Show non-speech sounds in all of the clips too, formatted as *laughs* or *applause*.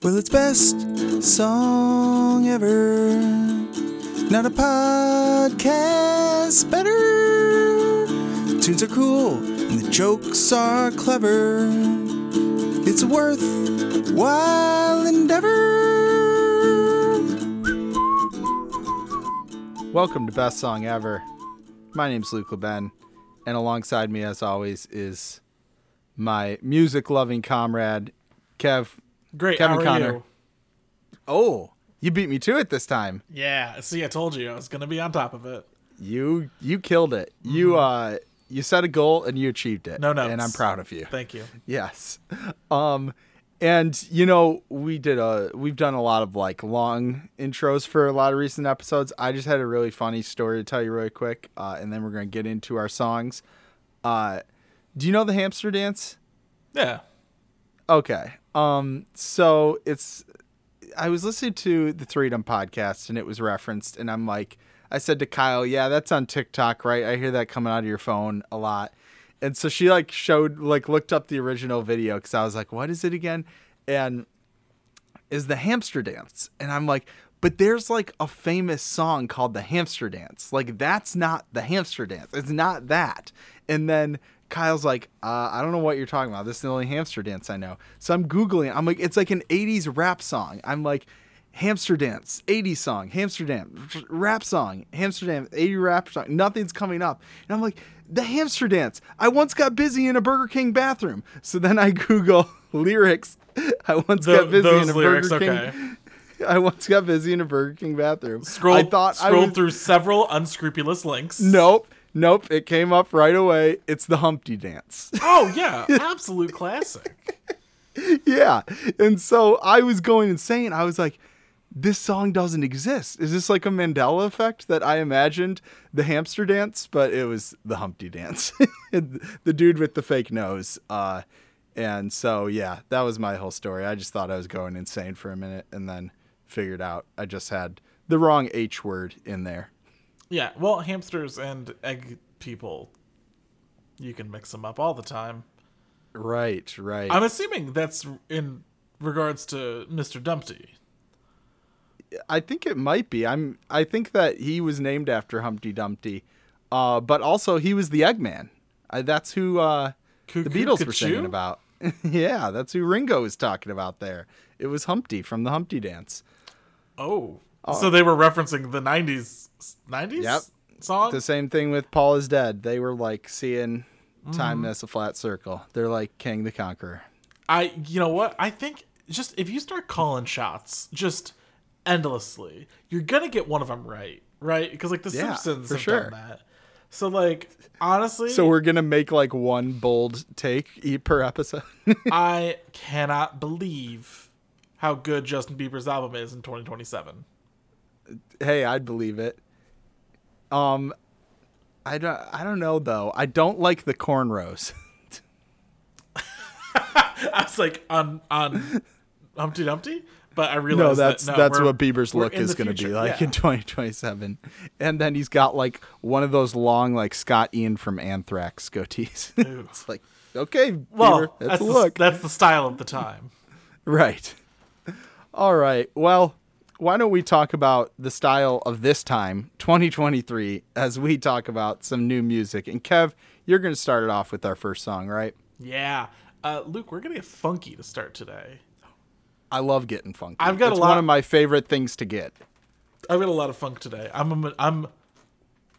Well, it's best song ever. Not a podcast better. Tunes are cool and the jokes are clever. It's a worthwhile endeavor. Welcome to Best Song Ever. My name's Luke LeBen, and alongside me, as always, is my music loving comrade, Kev. Great. Kevin how are Connor. you? Oh, you beat me to it this time. Yeah. See, I told you I was gonna be on top of it. You you killed it. You uh you set a goal and you achieved it. Mm-hmm. No. And I'm proud of you. Thank you. Yes. Um and you know, we did a we've done a lot of like long intros for a lot of recent episodes. I just had a really funny story to tell you really quick, uh, and then we're gonna get into our songs. Uh do you know the hamster dance? Yeah. Okay. Um so it's I was listening to the Freedom podcast and it was referenced and I'm like I said to Kyle, "Yeah, that's on TikTok, right? I hear that coming out of your phone a lot." And so she like showed like looked up the original video cuz I was like, "What is it again?" And is the hamster dance. And I'm like, "But there's like a famous song called the hamster dance. Like that's not the hamster dance. It's not that." And then Kyle's like, uh, I don't know what you're talking about. This is the only hamster dance I know. So I'm Googling. I'm like, it's like an 80s rap song. I'm like, hamster dance, 80s song, hamster dance, rap song, hamster dance, 80 rap song. Nothing's coming up. And I'm like, the hamster dance. I once got busy in a Burger King bathroom. So then I *laughs* Google lyrics. I once Tho- got busy in a lyrics, Burger King. okay. *laughs* I once got busy in a Burger King bathroom. Scroll. I thought I scrolled was, through several unscrupulous links. Nope. Nope. It came up right away. It's the Humpty Dance. *laughs* Oh yeah, absolute classic. yeah. And so I was going insane. I was like, this song doesn't exist. Is this like a Mandela effect that I imagined the hamster dance, but it was the Humpty dance. *laughs* the dude with the fake nose. Uh, and so, yeah, that was my whole story. I just thought I was going insane for a minute and then figured out I just had the wrong H word in there. Yeah. Well, hamsters and egg people, you can mix them up all the time. Right, right. I'm assuming that's in regards to Mr. Dumpty. I think it might be. I'm. I think that he was named after Humpty Dumpty, uh, but also he was the Eggman. I, that's who uh, the Beatles were singing about. *laughs* yeah, that's who Ringo was talking about there. It was Humpty from the Humpty Dance. Oh. So they were referencing the '90s, '90s Yep. song. The same thing with Paul is Dead. They were like seeing time Mm-hmm. as a flat circle. They're like King the Conqueror. I you know what? I think just if you start calling shots just endlessly, you're gonna get one of them right, right? Because like the Yeah, Simpsons have sure. done that. So like honestly, So we're gonna make like one bold take per episode. *laughs* I cannot believe how good Justin Bieber's album is in 2027. Hey, I'd believe it. Um, I don't. I don't know though. I don't like the cornrows. *laughs* I was like on on Humpty Dumpty, but I realized No, that's that, no, that's what Bieber's look is going to be like Yeah. in *laughs* 2027. And then he's got like one of those long like Scott Ian from Anthrax goatees. *laughs* it's like okay, Bieber, that's, that's the, look. that's the style of the time. Right. All right. Well, why don't we talk about the style of this time, 2023, as we talk about some new music? And Kev, you're going to start it off with our first song, right? Yeah, uh, Luke, we're gonna get funky to start today. I love getting funky. I've got a lot- one of my favorite things to get. I've got a lot of funk today. I'm a, I'm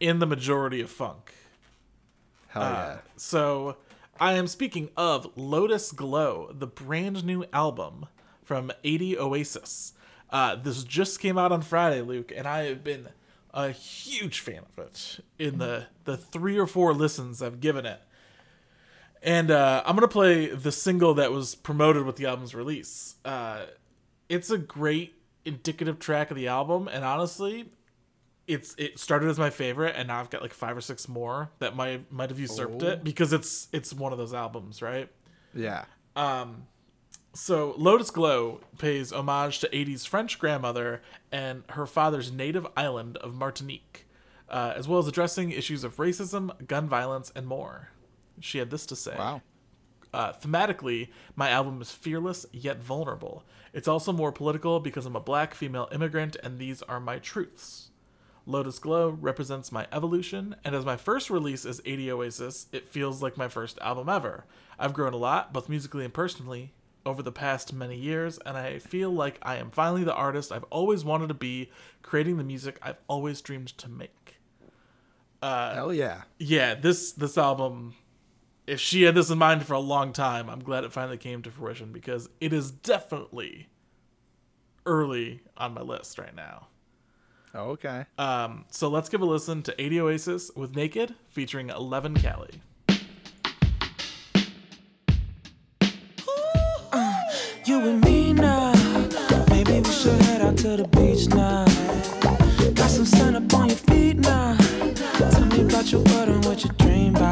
in the majority of funk. Hell yeah. So I am speaking of Lotus Glow, the brand new album from Adi Oasis. Uh, this just came out on Friday, Luke, and I have been a huge fan of it in the, the three or four listens I've given it. And uh, I'm going to play the single that was promoted with the album's release. Uh, it's a great indicative track of the album, and honestly, it's it started as my favorite, and now I've got like five or six more that might might have usurped it because it's it's one of those albums, right? Yeah. So Lotus Glow pays homage to Adi's French grandmother and her father's native island of Martinique, uh, as well as addressing issues of racism, gun violence, and more. She had this to say. Wow. Uh, thematically, my album is fearless yet vulnerable. It's also more political because I'm a black female immigrant, and these are my truths. Lotus Glow represents my evolution, and as my first release as Adi Oasis, it feels like my first album ever. I've grown a lot, both musically and personally, over the past many years, and I feel like I am finally the artist I've always wanted to be, creating the music I've always dreamed to make. Uh, Hell yeah. Yeah, this this album, if she had this in mind for a long time, I'm glad it finally came to fruition because it is definitely early on my list right now. Oh, okay. Um, so let's give a listen to Adi Oasis with Naked featuring Leven Kali. Out to the beach now. Got some sun up on your feet now. Tell me about your butt and what you dream about.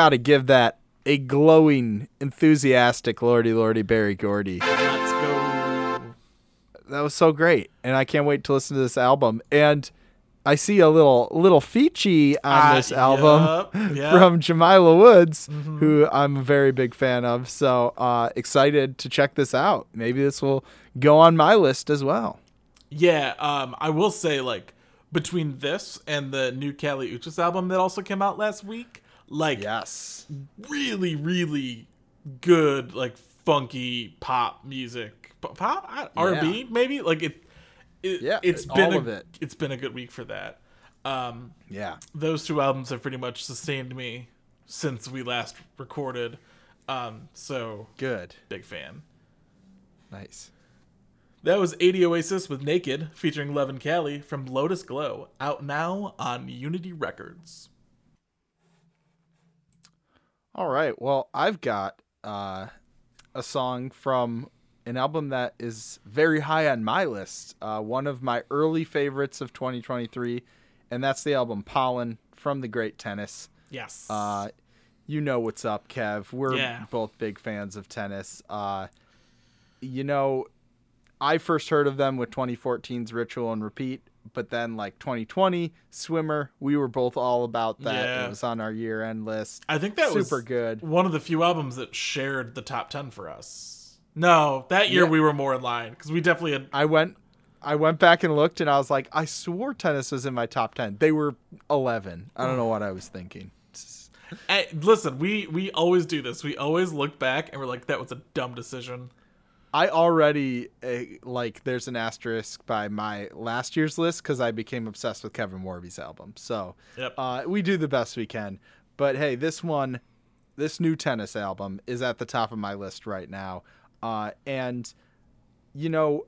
Gotta give that a glowing, enthusiastic Lordy Lordy Berry Gordy. Let's go. That was so great. And I can't wait to listen to this album. And I see a little little feature on Ah, this album yup, *laughs* yup. from Jamila Woods, who I'm a very big fan of. So uh, excited to check this out. Maybe this will go on my list as well. Yeah, um, I will say like between this and the new Kali Uchis album that also came out last week, like Yes. really, really good, like funky pop music, pop R and B maybe. Like it, it Yeah, it's all been a, of it. It's been a good week for that. Um, Yeah. those two albums have pretty much sustained me since we last recorded. Um, so Good. big fan. Nice. That was Adi Oasis with Naked, featuring Leven Kali from Lotus Glow, out now on Unity Records. All right. Well, I've got uh, a song from an album that is very high on my list. Uh, one of my early favorites of 2023, and that's the album Pollen from the Great Tennis. Yes. Uh, you know what's up, Kev. We're Yeah. both big fans of tennis. Uh, you know, I first heard of them with 2014's Ritual in Repeat, but then like 2020 Swimmer, we were both all about that. Yeah. It was on our year end list. I think that was super good. One of the few albums that shared the top ten for us. No, that year Yeah. we were more in line because we definitely had. I went I went back and looked and I was like, I swore tennis was in my top 10. They were 11. I don't know what I was thinking. Hey, listen, we we always do this. We always look back and we're like, that was a dumb decision. I already uh, like there's an asterisk by my last year's list because I became obsessed with Kevin Morby's album. So Yep. uh, we do the best we can. But hey, this one, this new tennis album is at the top of my list right now. Uh, and you know,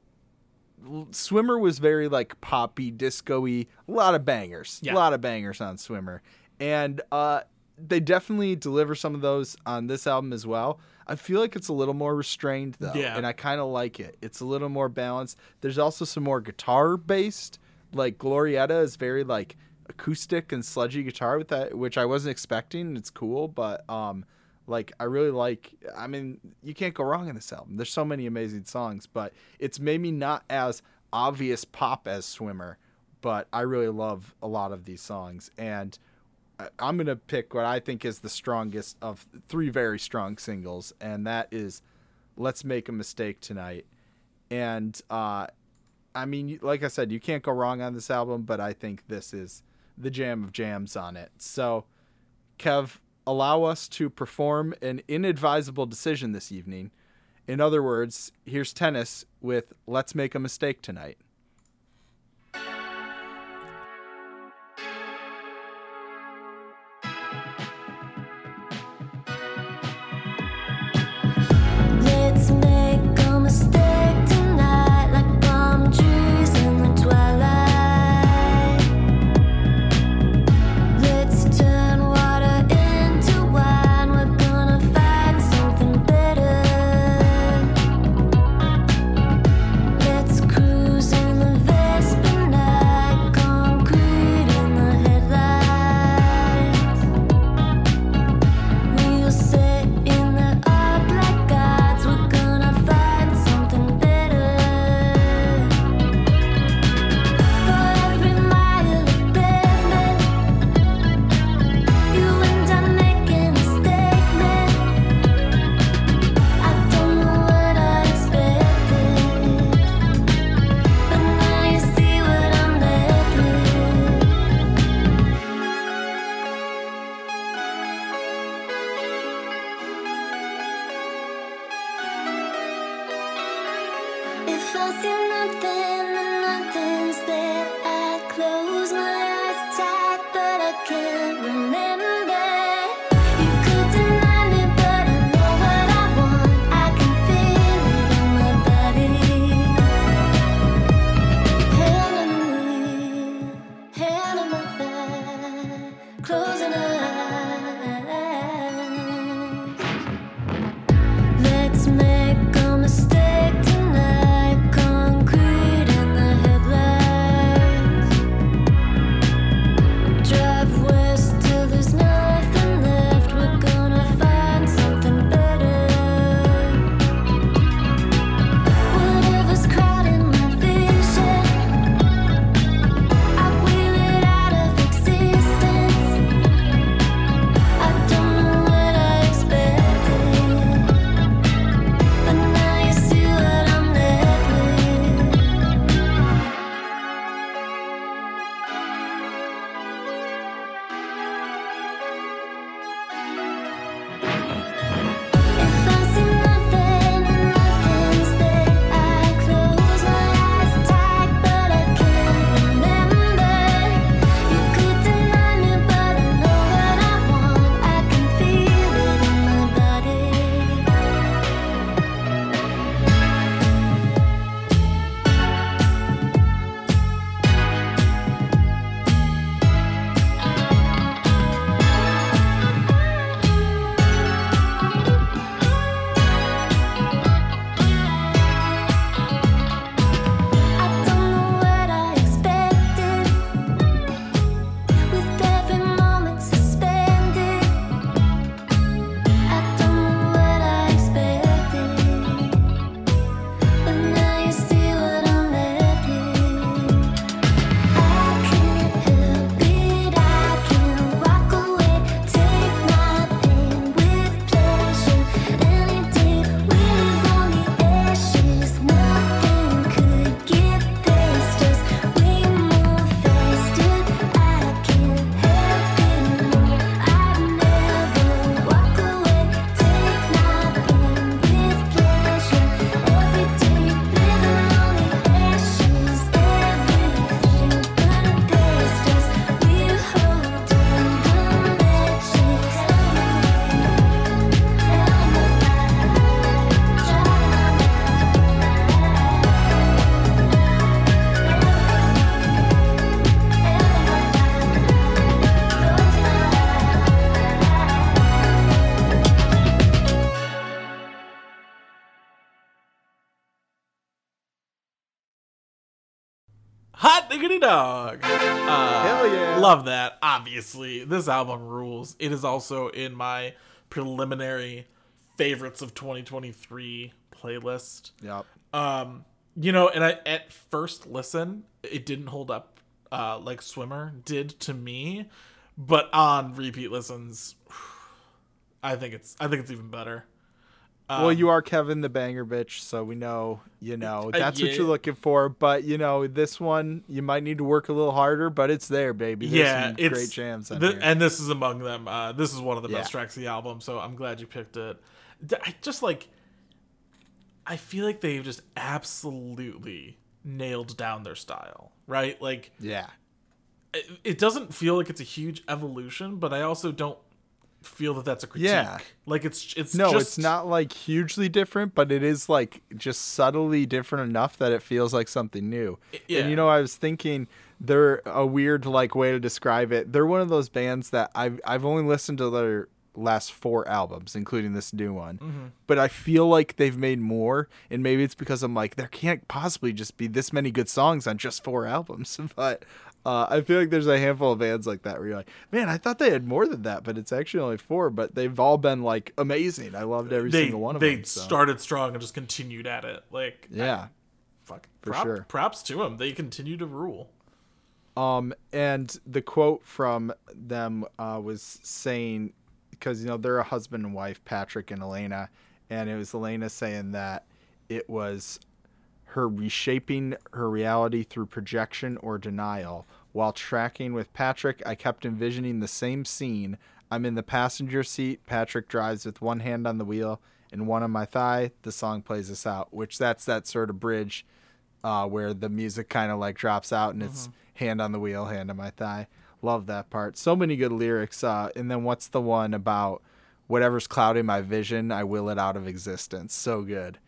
Swimmer was very like poppy, disco-y, a lot of bangers, Yeah. a lot of bangers on Swimmer, and uh, they definitely deliver some of those on this album as well. I feel like it's a little more restrained though, Yeah. and I kind of like it. It's a little more balanced. There's also some more guitar based, like Glorietta is very like acoustic and sludgy guitar with that, which I wasn't expecting. It's cool, but um, like I really like. I mean, you can't go wrong in this album. There's so many amazing songs, but it's maybe not as obvious pop as Swimmer, but I really love a lot of these songs and. I'm gonna pick what I think is the strongest of three very strong singles, and that is "Let's Make a Mistake Tonight." And uh, I mean, like I said, you can't go wrong on this album, but I think this is the jam of jams on it. So, Kev, allow us to perform an inadvisable decision this evening. In other words, here's tennis with "Let's Make a Mistake Tonight." Dog. Uh, Hell yeah. Love that. Obviously, this album rules. It is also in my preliminary favorites of 2023 playlist. Yep. Um, you know, and I at first listen, it didn't hold up uh, like Swimmer did to me, but on repeat listens, *sighs* I think it's I think it's even better. Well, Um, you are Kevin the banger bitch, so we know, you know, Uh, *laughs* that's what you're looking for. But you know, this one you might need to work a little harder, but it's there, baby. There's yeah, it's great jams th- and this is among them. Uh, this is one of the best tracks of the album, so I'm glad you picked it. I just like, I feel like they've just absolutely nailed down their style, right? Like, yeah, it, it doesn't feel like it's a huge evolution, but I also don't feel that that's a critique. Yeah. Like it's it's no, just, it's not like hugely different, but it is like just subtly different enough that it feels like something new. yeah. And you know, I was thinking they're a weird like way to describe it. They're one of those bands that I've I've only listened to their last four albums, including this new one. Mm-hmm. But I feel like they've made more, and maybe it's because I'm like there can't possibly just be this many good songs on just four *laughs* albums. But uh, I feel like there's a handful of bands like that where you're like, man, I thought they had more than that, but it's actually only four. But they've all been like amazing. I loved every they single one of they them. so. started strong and just continued at it. Like yeah. fuck, For prop, sure. props to them. They continue to rule. Um, and the quote from them uh, was saying, because you know they're a husband and wife, Patrick and Alaina, and it was Alaina saying that it was her reshaping her reality through projection or denial. While tracking with Patrick, I kept envisioning the same scene. I'm in the passenger seat. Patrick drives with one hand on the wheel and one on my thigh. The song plays us out, which that's that sort of bridge uh, where the music kind of like drops out and it's hand on the wheel, hand on my thigh. Love that part. So many good lyrics. Uh, and then what's the one about whatever's clouding my vision, I will it out of existence. So good.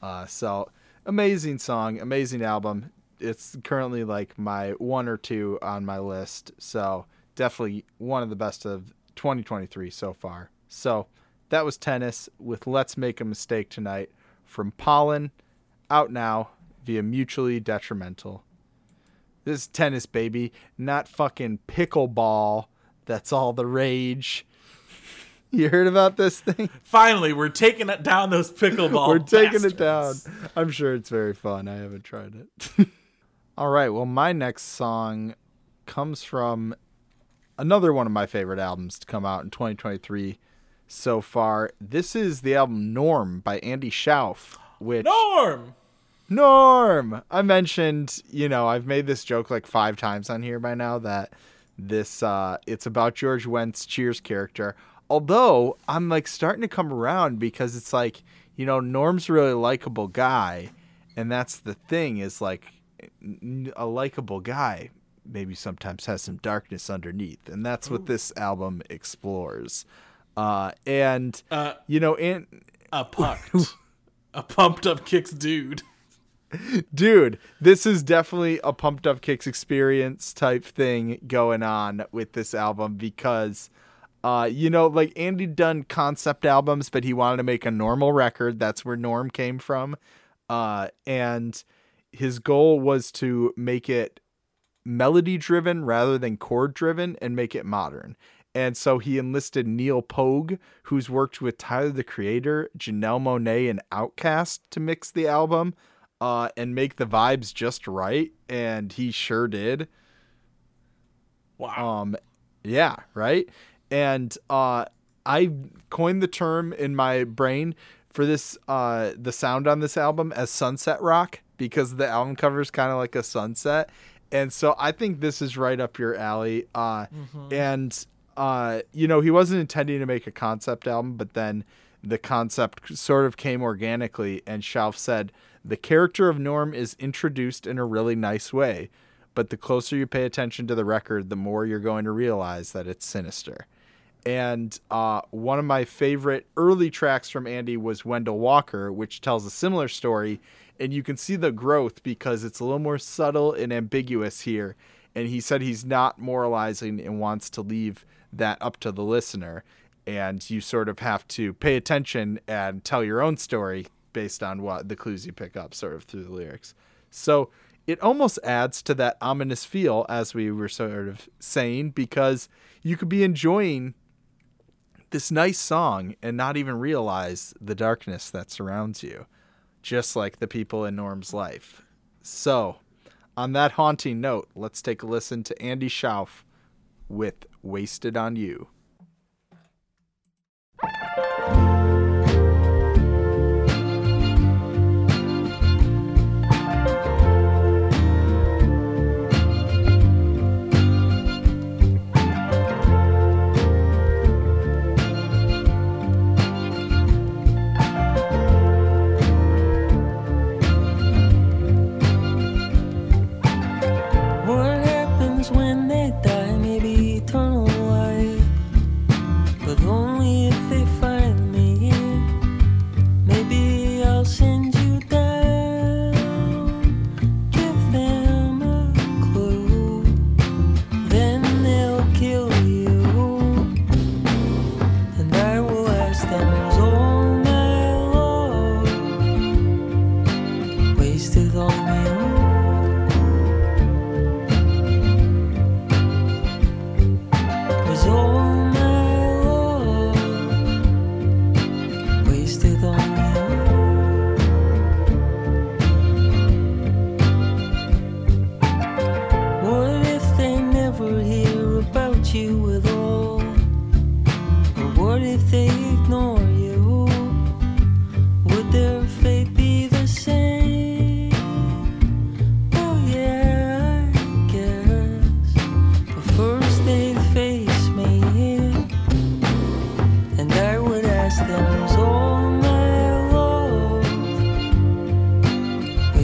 Uh, so amazing song, amazing album. It's currently like my one or two on my list. So definitely one of the best of 2023 so far. So that was tennis with Let's Make a Mistake Tonight from Pollen, out now via Mutually Detrimental. This is tennis, baby, not fucking pickleball. That's all the rage. *laughs* You heard about this thing? Finally, we're taking it down those pickleball. We're taking it down. I'm sure it's very fun. I haven't tried it. *laughs* All right. Well, my next song comes from another one of my favorite albums to come out in 2023 so far. This is the album Norm by Andy Shauf, which Norm. Norm. I mentioned, you know, I've made this joke like five times on here by now that this uh it's about George Wendt Cheers character. Although I'm like starting to come around because it's like, you know, Norm's a really likable guy, and that's the thing is like a likable guy maybe sometimes has some darkness underneath, and that's what this album explores. Uh and Uh, you know, and a pumped, a pumped up kicks dude. dude this is definitely a pumped up kicks experience type thing going on with this album because uh you know like andy done concept albums but he wanted to make a normal record that's where norm came from uh and his goal was to make it melody driven rather than chord driven and make it modern and so he enlisted Neal Pogue, who's worked with Tyler the Creator, Janelle Monáe, and Outkast to mix the album uh, and make the vibes just right. And he sure did. Wow. Um, yeah, right. And uh, I coined the term in my brain for this, uh, the sound on this album as sunset rock because the album cover is kind of like a sunset. And so I think this is right up your alley. Uh, And, uh, you know, he wasn't intending to make a concept album, but then the concept sort of came organically. And Shauf said, the character of Norm is introduced in a really nice way but the closer you pay attention to the record, the more you're going to realize that it's sinister. And uh, one of my favorite early tracks from Andy was Wendell Walker, which tells a similar story. And you can see the growth because it's a little more subtle and ambiguous here. And he said he's not moralizing and wants to leave that up to the listener. And you sort of have to pay attention and tell your own story based on what the clues you pick up sort of through the lyrics. So it almost adds to that ominous feel as we were sort of saying because you could be enjoying this nice song and not even realize the darkness that surrounds you, just like the people in Norm's life. So, on that haunting note, let's take a listen to Andy Shauf with Wasted on You.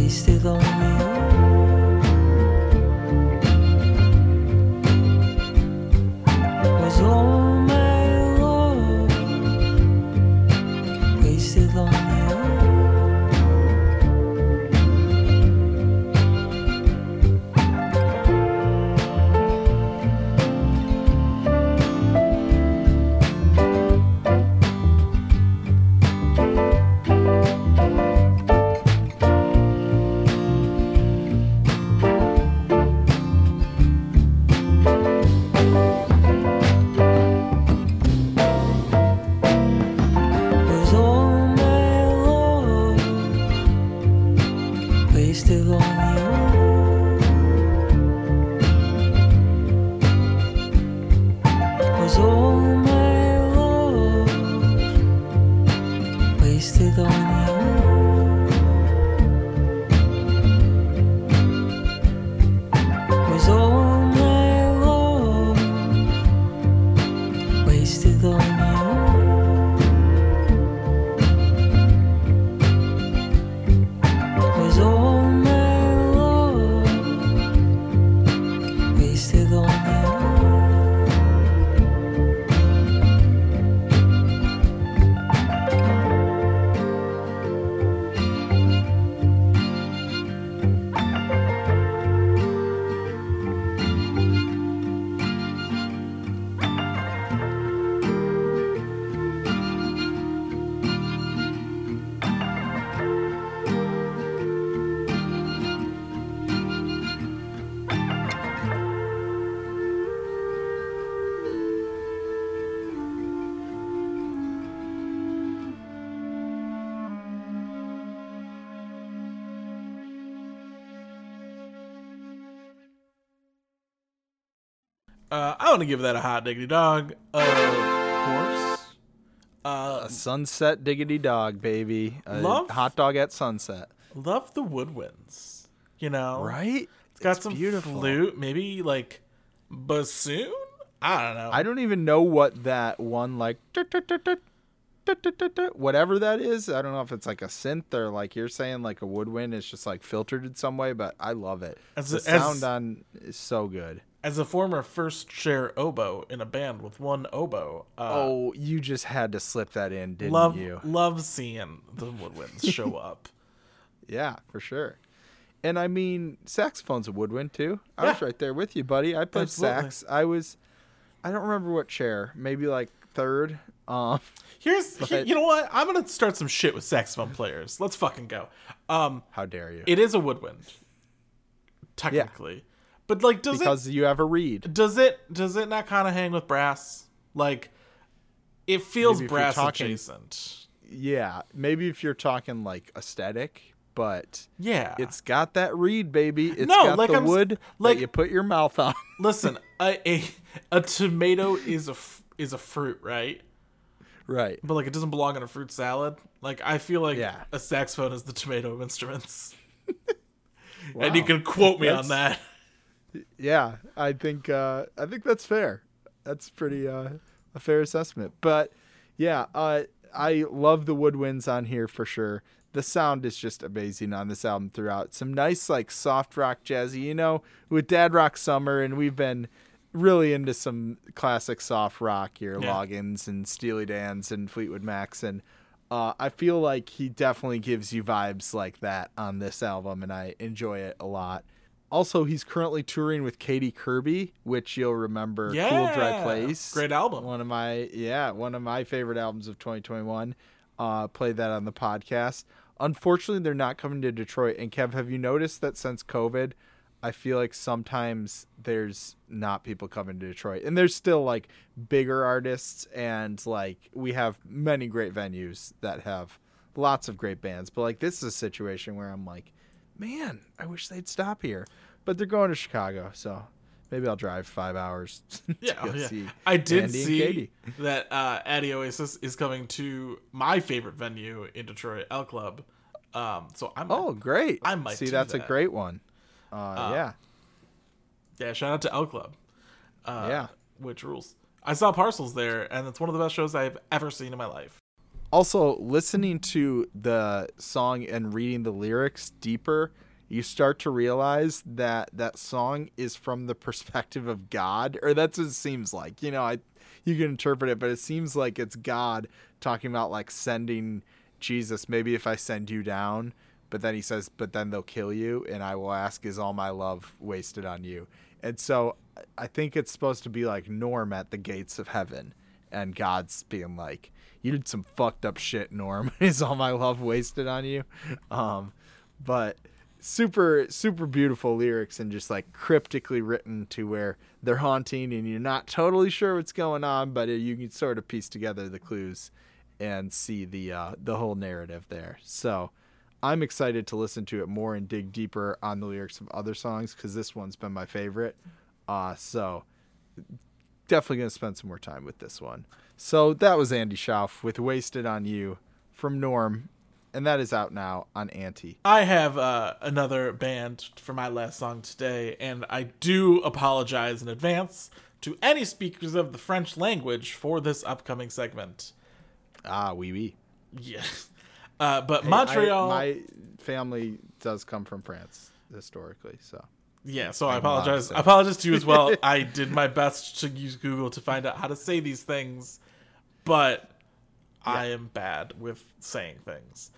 Wasted on To give that a hot diggity dog. Of course. Uh, A sunset diggity dog, baby. A Love- hot dog at sunset. love the woodwinds. You know, Right? It's got It's some beautiful. flute, maybe like bassoon. I don't know. I don't even know what that one like whatever that is. I don't know if it's like a synth or like you're saying like a woodwind. It's just like filtered in some way, but I love it. As the as- sound on is so good. As a former first chair oboe in a band with one oboe, uh, oh, you just had to slip that in, didn't love you? love seeing the woodwinds *laughs* show up. Yeah, for sure. And I mean, saxophone's a woodwind too. I was right there with you, buddy. I played Absolutely. sax. I was, I don't remember what chair. Maybe like third. Um, Here's, here- But- you know what? I'm gonna start some shit with saxophone players. Let's fucking go. Um, how dare you? it is a woodwind. technically. But like, does because it you have a reed. does it does it not kind of hang with brass? Like, it feels brass talking- adjacent. Yeah, maybe if you're talking like aesthetic, but Yeah, it's got that reed, baby. It's No, got like the I'm wood like- that you put your mouth on. *laughs* listen. A, a a tomato is a is a fruit, right? right. But like, it doesn't belong in a fruit salad. Like, I feel like Yeah. a saxophone is the tomato of instruments. wow. *laughs* And you can quote me on that. Yeah, I think uh, I think that's fair. That's pretty uh, a fair assessment. But yeah, uh, I love the woodwinds on here for sure. The sound is just amazing on this album throughout. Some nice like soft rock jazzy, you know, with Dad Rock Summer, and we've been really into some classic soft rock, your Yeah. Loggins and Steely Dan's and Fleetwood Macs, and uh, I feel like he definitely gives you vibes like that on this album, and I enjoy it a lot. Also, he's currently touring with Katy Kirby, which you'll remember. Yeah, Cool Dry Place. great album. One of my yeah, one of my favorite albums of 2021. Uh, played that on the podcast. Unfortunately, they're not coming to Detroit. And Kev, have you noticed that since COVID, I feel like sometimes there's not people coming to Detroit, and there's still like bigger artists, and like we have many great venues that have lots of great bands. But like this is a situation where I'm like, man, I wish they'd stop here. But they're going to Chicago, so maybe I'll drive five hours. *laughs* to Yeah, oh, yeah. I did Andy see that uh, Adi Oasis is coming to my favorite venue in Detroit, El Club. Um, so I'm Oh, great! I might see. That's a great one. Uh, yeah, yeah, shout out to El Club. Uh, Yeah. which rules. I saw Parcels there, and it's one of the best shows I've ever seen in my life. Also listening to the song and reading the lyrics deeper you start to realize that that song is from the perspective of god or that's what it seems like. You know i you can interpret it but it seems like it's god talking about like sending jesus maybe if i send you down but then he says but then they'll kill you and i will ask is all my love wasted on you? And so i think it's supposed to be like norm at the gates of heaven and God's being like, "You did some fucked up shit, Norm. *laughs* Is all my love wasted on you?" Um, but super, super beautiful lyrics and just like cryptically written to where they're haunting and you're not totally sure what's going on, but you can sort of piece together the clues and see the uh, the whole narrative there. So. I'm excited to listen to it more and dig deeper on the lyrics of other songs because this one's been my favorite. Uh, so definitely going to spend some more time with this one. So that was Andy Shauf with Wasted on You from Norm, and that is out now on Anti. I have uh, another band for my last song today, and I do apologize in advance to any speakers of the French language for this upcoming segment. Ah, oui, oui. Yeah. Uh, but Hey, Montreal. I- my family does come from France historically, so Yeah, so I I'm allowed to apologize. I apologize to you as well. *laughs* I did my best to use Google to find out how to say these things, but I am bad with saying things.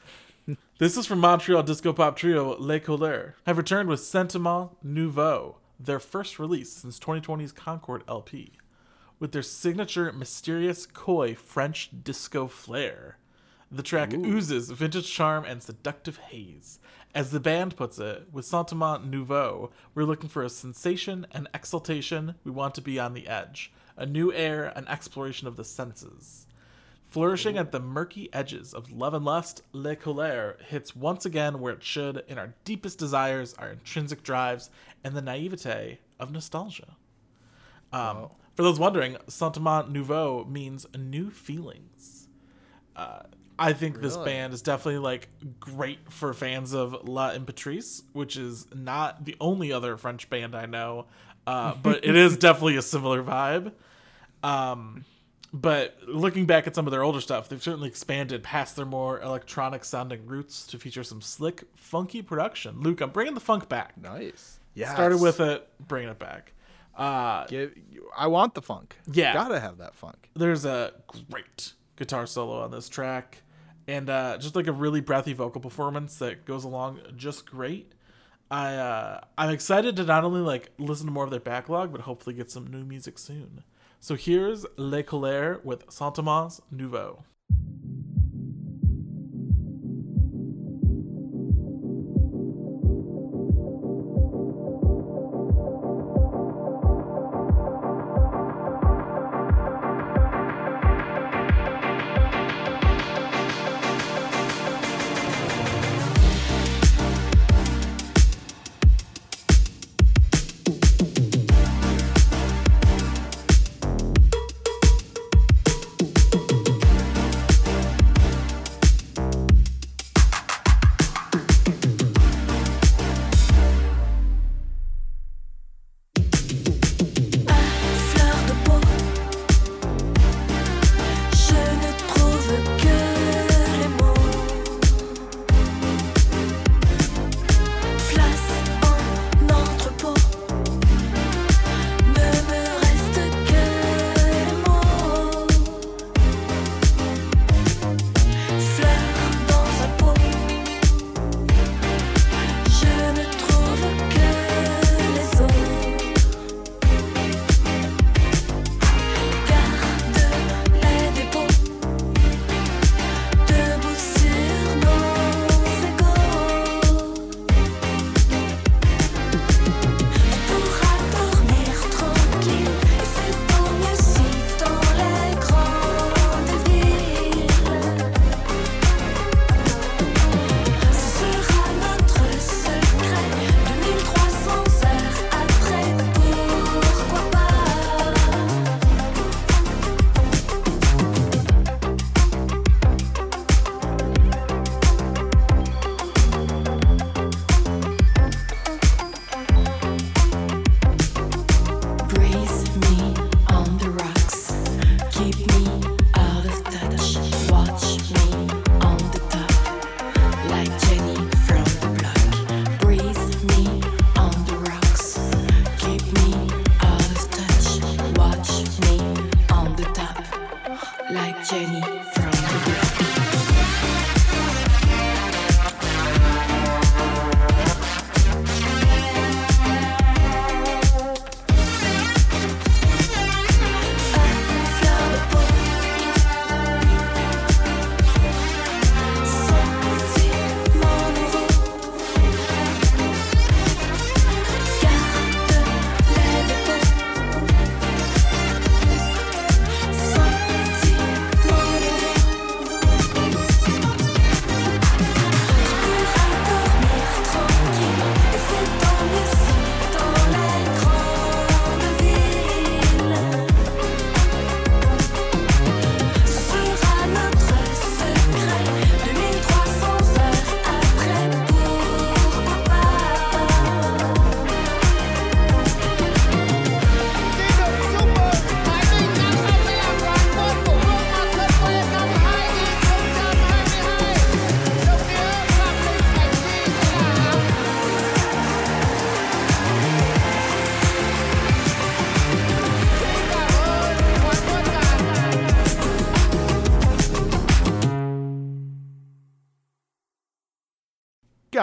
*laughs* this is from Montreal disco pop trio Le Couleur, have returned with Sentiment Nouveau, their first release since 2020's Concorde LP, with their signature mysterious, coy French disco flair. The track oozes vintage charm and seductive haze. As the band puts it, with Sentiment Nouveau, we're looking for a sensation and exaltation. We want to be on the edge. A new air, an exploration of the senses. Flourishing at the murky edges of love and lust, Le Couleur hits once again where it should in our deepest desires, our intrinsic drives, and the naivete of nostalgia. Um, For those wondering, Sentiment Nouveau means new feelings. Uh, I think this band is definitely like great for fans of La Impératrice, which is not the only other French band I know, uh, *laughs* but it is definitely a similar vibe. Um, but looking back at some of their older stuff, they've certainly expanded past their more electronic sounding roots to feature some slick, funky production. Luke, I'm bringing the funk back. nice. Yeah, Started with it, bringing it back. Uh, I want the funk. Yeah. gotta have that funk. there's a great guitar solo on this track and uh, just like a really breathy vocal performance that goes along just great. I uh, i'm excited to not only like listen to more of their backlog but hopefully get some new music soon. So here's Le Couleur with Sentiments Nouveaux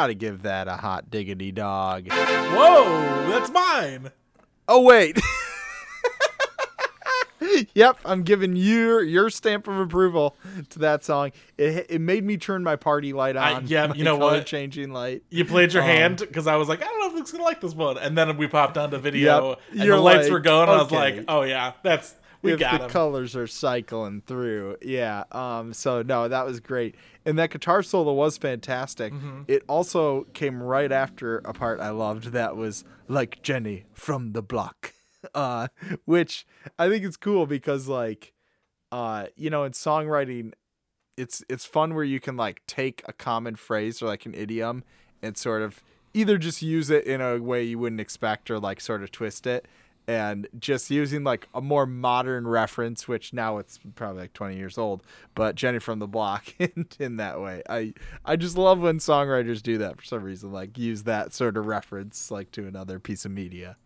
got to give that a hot diggity dog. Whoa, that's mine. Oh wait. *laughs* yep, I'm giving your your stamp of approval to that song. It it made me turn my party light I- on. yeah, you know what? Changing light. You played your Um, hand because I was like, I don't know if Luke's gonna like this one, and then we popped onto video, Yep, and the lights like, were going, and I was like, oh yeah, that's we if got the him. colors are cycling through. Yeah. Um. So no, that was great, and that guitar solo was fantastic. Mm-hmm. It also came right after a part I loved that was like Jenny from the block, *laughs* uh, which I think is cool because like, uh, you know, in songwriting, it's it's fun where you can like take a common phrase or like an idiom and sort of either just use it in a way you wouldn't expect or like sort of twist it and just using like a more modern reference, which now it's probably like 20 years old, but Jenny from the Block *laughs* in, in that way. I I just love when songwriters do that for some reason, like use that sort of reference like to another piece of media.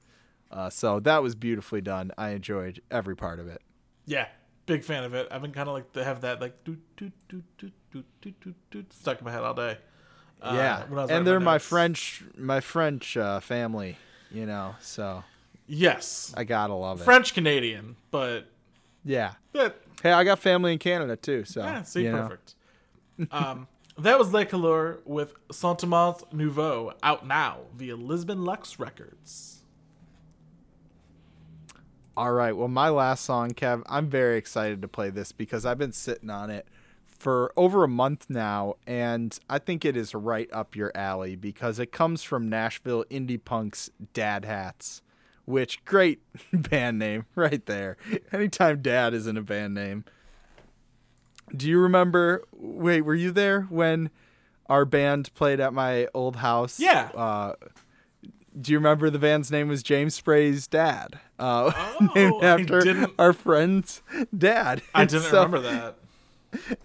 Uh, so that was beautifully done. I enjoyed every part of it. Yeah, big fan of it. I've been kind of like to have that like do do do do do do stuck in my head all day. Uh, yeah, and they're my, my French my French uh, family, you know, so. Yes, i gotta love it French Canadian, but yeah that hey i got family in canada too so yeah, see, perfect. um, *laughs* that was Le Couleur with Sentiments Nouveaux out now via Lisbon Lux Records. All right. Well, my last song, Kev, I'm very excited to play this because I've been sitting on it for over a month now, and I think it is right up your alley because it comes from Nashville indie punks Dad Hats, which great *laughs* band name right there. Anytime Dad is in a band name. Do you remember? Wait, were you there when our band played at my old house? Yeah. Uh, do you remember the band's name was James Spray's dad? Uh, *laughs* named Oh, I after our friend's dad. I didn't *laughs* so remember that.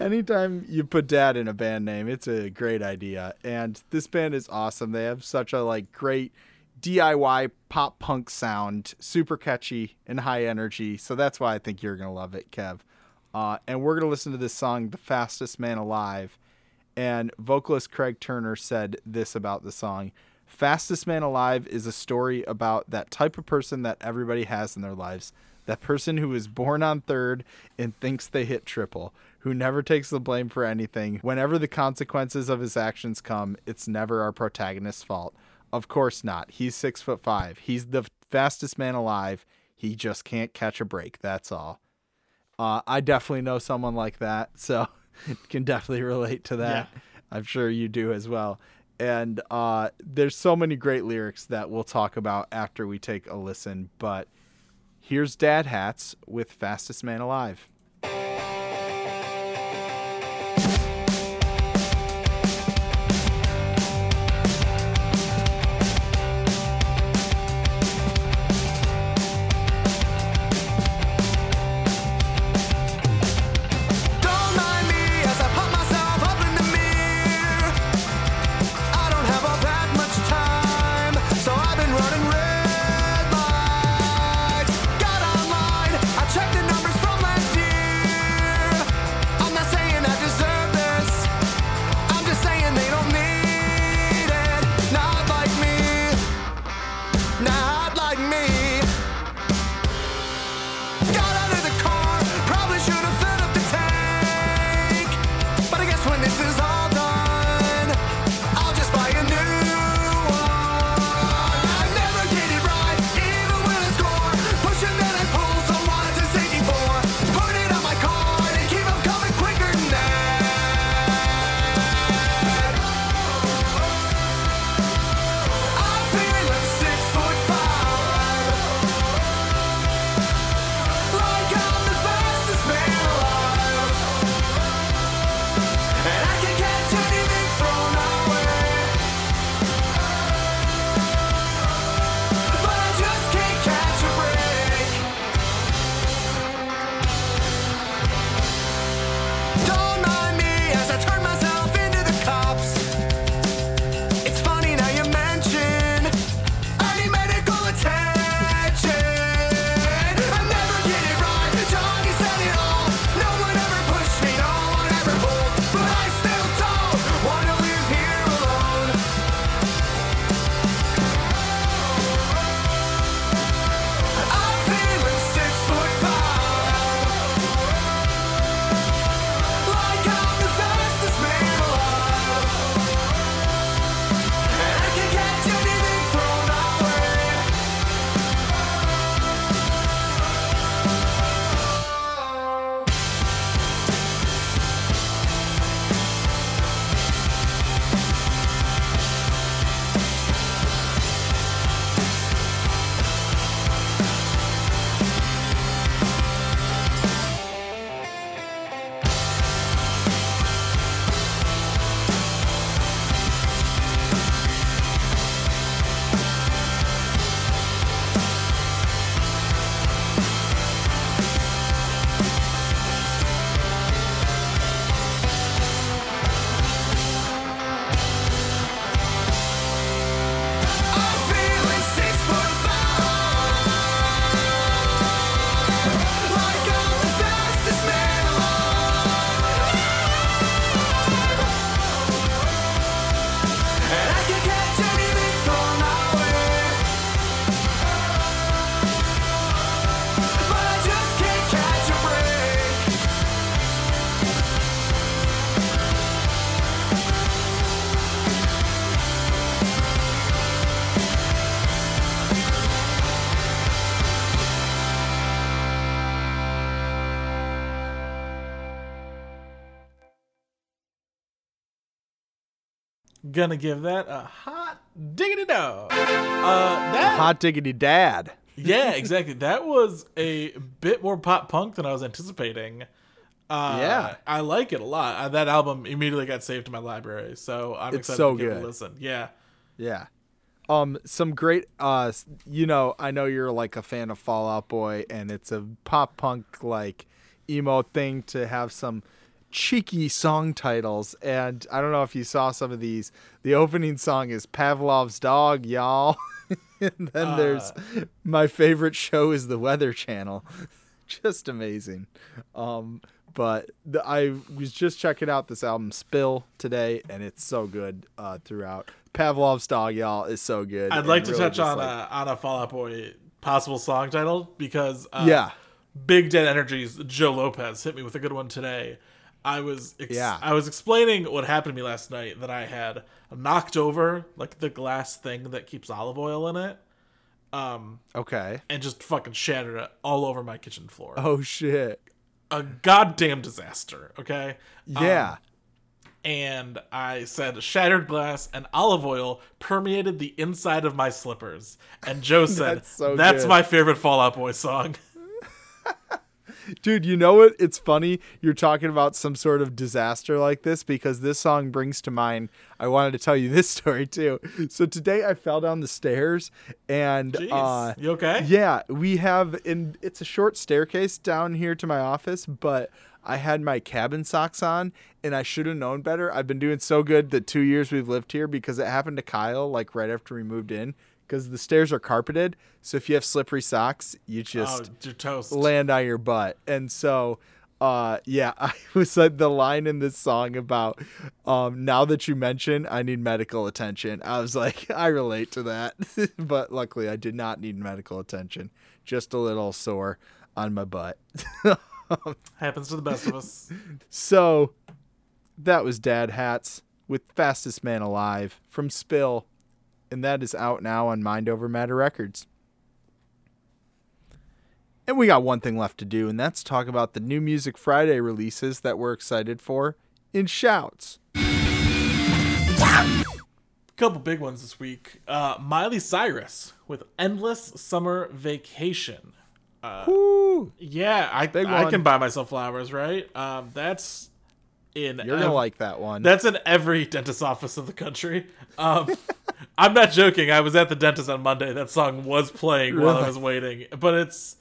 Anytime you put dad in a band name, it's a great idea. And this band is awesome. They have such a like great DIY pop punk sound, super catchy and high energy. So that's why I think you're gonna love it, Kev. Uh, and we're gonna listen to this song, "The Fastest Man Alive." And vocalist Craig Turner said this about the song Fastest Man Alive is a story about that type of person that everybody has in their lives. That person who is born on third and thinks they hit triple, who never takes the blame for anything. Whenever the consequences of his actions come, it's never our protagonist's fault. Of course not. He's six foot five. He's the fastest man alive. He just can't catch a break. That's all. Uh, I definitely know someone like that, *laughs* so *laughs* can definitely relate to that. Yeah. I'm sure you do as well. And uh, there's so many great lyrics that we'll talk about after we take a listen. But here's Dad Hats with Fastest Man Alive. Gonna give that a hot diggity dog. Uh, that Hot diggity dad. yeah, exactly. That was a bit more pop punk than I was anticipating. Uh, Yeah. I like it a lot. Uh, that album immediately got saved to my library, so I'm It's excited so to give it a listen. Yeah, Yeah. Um, some great. Uh, you know, I know you're like a fan of Fall Out Boy, and it's a pop punk like emo thing to have some cheeky song titles. And I don't know if you saw some of these. The opening song is Pavlov's Dog, y'all. *laughs* and then there's my favorite show is the Weather Channel. *laughs* Just amazing. Um, but the, I was just checking out this album Spill today, and it's so good uh, throughout. Pavlov's Dog, y'all, is so good. I'd like to really touch on like- a on a Fall Out Boy possible song title because uh, yeah, Big Dead Energy's Joe Lopez hit me with a good one today. I was ex- Yeah. I was explaining what happened to me last night that I had knocked over like the glass thing that keeps olive oil in it um, okay. and just fucking shattered it all over my kitchen floor. Oh shit. A goddamn disaster, okay? Yeah. Um, and I said shattered glass and olive oil permeated the inside of my slippers. And Joe *laughs* said, That's so That's my favorite Fall Out Boy song. *laughs* Dude, you know what? It's funny you're talking about some sort of disaster like this because this song brings to mind. I wanted to tell you *laughs* this story too. So today I fell down the stairs and Jeez. uh you okay? Yeah, we have in it's a short staircase down here to my office, but I had my cabin socks on and I should have known better. I've been doing so good the 2 years we've lived here because it happened to Kyle like right after we moved in because the stairs are carpeted. So if you have slippery socks, you just Oh, you're toast. land on your butt. And so uh yeah, *laughs* I was like the line in this song about um now that you mention I need medical attention. I was like *laughs* I relate to that. *laughs* but luckily I did not need medical attention. Just a little sore on my butt. Happens to the best of us. So that was Dad Hats with Fastest Man Alive from Spill and that is out now on Mind Over Matter Records. And we got one thing left to do, and that's talk about the new Music Friday releases that we're excited for in Shouts. A couple big ones this week. Uh, Miley Cyrus with Endless Summer Vacation. Woo! Yeah, I Big I one. can buy myself flowers, right? Um, that's in You're gonna ev- like that one. that's in every dentist office of the country. Um, I'm not joking. I was at the dentist on Monday. That song was playing while I was waiting, but it's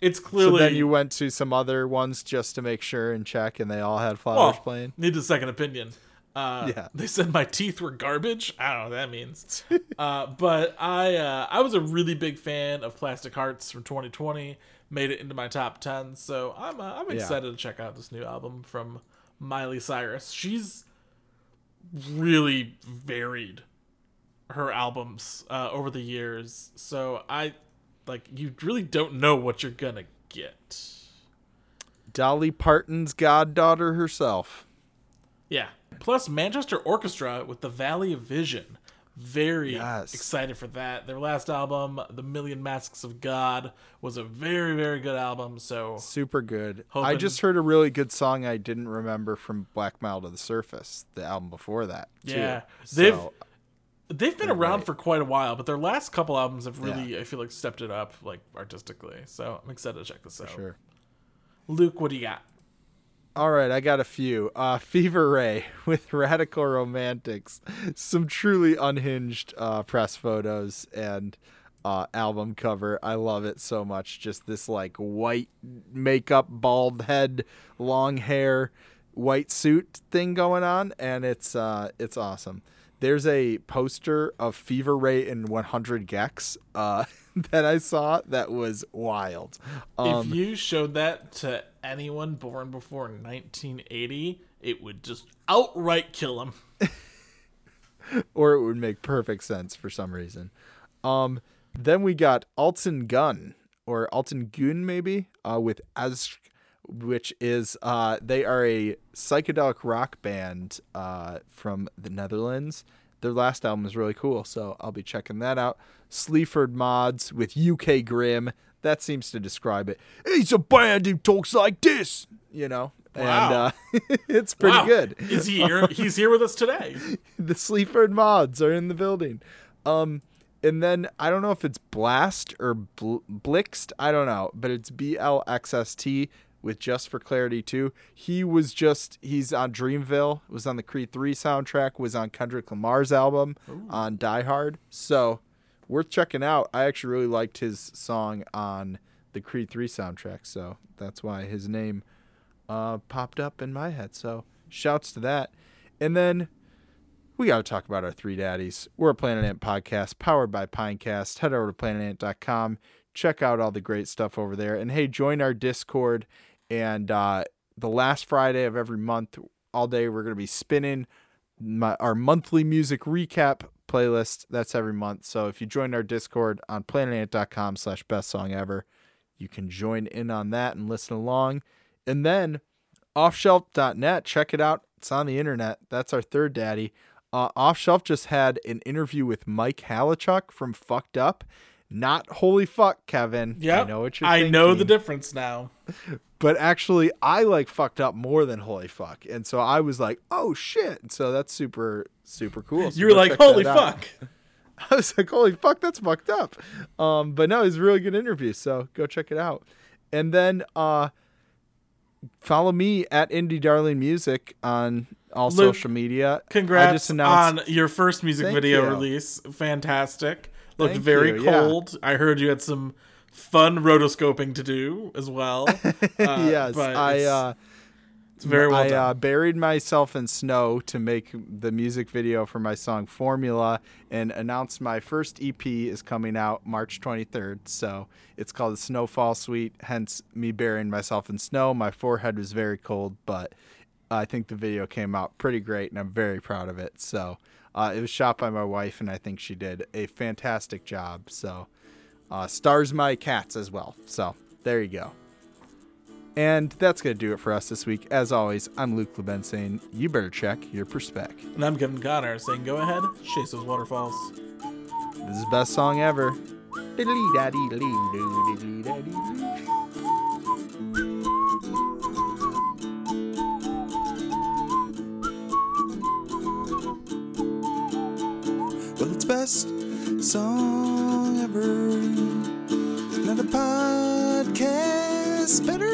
it's so clearly then you went to some other ones just to make sure and check, and they all had flowers well, playing. Need a second opinion. Uh, Yeah. They said my teeth were garbage. I don't know what that means. *laughs* uh, but I uh, I was a really big fan of Plastic Hearts from 2020. Made it into my top 10. So I'm uh, I'm excited to check out this new album from Miley Cyrus. She's really varied her albums uh, over the years. So I like you really don't know what you're gonna get. Dolly Parton's goddaughter herself. Yeah. Plus Manchester Orchestra with the Valley of Vision. Very Yes. excited for that. Their last album, The Million Masks of God, was a very, very good album. So Super good. I just heard a really good song I didn't remember from Black Mile to the Surface, the album before that. Too. Yeah. They've- So, they've been around right. for quite a while, but their last couple albums have really, I feel like, stepped it up like artistically. So I'm excited to check this out. sure. Luke, what do you got? All right, I got a few. Uh, *laughs* Fever Ray with Radical Romantics. Some truly unhinged uh, press photos and uh, album cover. I love it so much. Just this like white makeup, bald head, long hair, white suit thing going on, and it's uh, it's awesome. There's a poster of Fever Ray in 100 gecs uh, *laughs* that I saw that was wild. Um, if you showed that to anyone born before 1980, it would just outright kill him. *laughs* or it would make perfect sense for some reason. Um, then we got Altin Gün or Altin Gün maybe uh, with As, which is uh, they are a psychedelic rock band uh, from the Netherlands. Their last album is really cool, so I'll be checking that out. Sleaford Mods with UK Grim. That seems to describe it. He's a band who talks like this, you know, Wow. and uh, *laughs* it's pretty Wow. good. Is he here? He's here with us today. *laughs* the Sleaford mods are in the building. Um, and then I don't know if it's Blast or Bl- Blixt. I don't know, but it's B L X S T with Just for Clarity too. He was just he's on Dreamville. Was on the Creed Three soundtrack. Was on Kendrick Lamar's album on Die Hard. So worth checking out. I actually really liked his song on the Creed Three soundtrack. So that's why his name uh, popped up in my head. So shouts to that. And then we got to talk about our three daddies. We're a Planet Ant podcast powered by Pinecast. Head over to planetant.com. Check out all the great stuff over there. And hey, join our Discord. And uh, the last Friday of every month, all day, we're going to be spinning my, our monthly music recap playlist. That's every month. So if you join our Discord on planetant.com slash best song ever, you can join in on that and listen along. And then offshelf.net, check it out. It's on the internet. That's our third daddy. Uh, Offshelf just had an interview with Mike Haliechuk from Fucked Up. Not holy fuck, Kevin. Yep. I know what you're I know the difference now. *laughs* But actually, I like fucked up more than holy fuck. And so I was like, oh shit. And so that's super, super cool. So You were like, holy out. fuck. *laughs* I was like, holy fuck, that's fucked up. Um, but no, it was a really good interview. So go check it out. And then uh, follow me at Indie Darling Music on all Luke, social media. Congrats on your first music Thank video you. release. Fantastic. Looked Thank very you, yeah. cold. I heard you had some fun rotoscoping to do as well. *laughs* Uh, yes, but I it's, uh, it's very well I done. uh, buried myself in snow to make the music video for my song Formula and announced my first EP is coming out March 23rd. So it's called the Snowfall Suite, hence me burying myself in snow. My forehead was very cold, but I think the video came out pretty great and I'm very proud of it. So uh, it was shot by my wife and I think she did a fantastic job. So uh, stars my cats as well. So there you go. And that's going to do it for us this week. As always, I'm Luke Leben saying, you better check your perspec. and I'm Kevin Connor saying, go ahead, chase those waterfalls. This is the best song ever. Well, it's best song ever. Not a podcast better.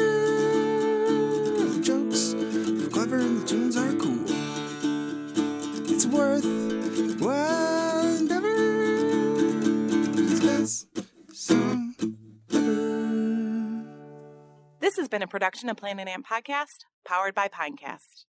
The jokes are clever and the tunes are cool. It's worth while endeavor. This has been a production of Planet Ant Podcast, powered by Pinecast.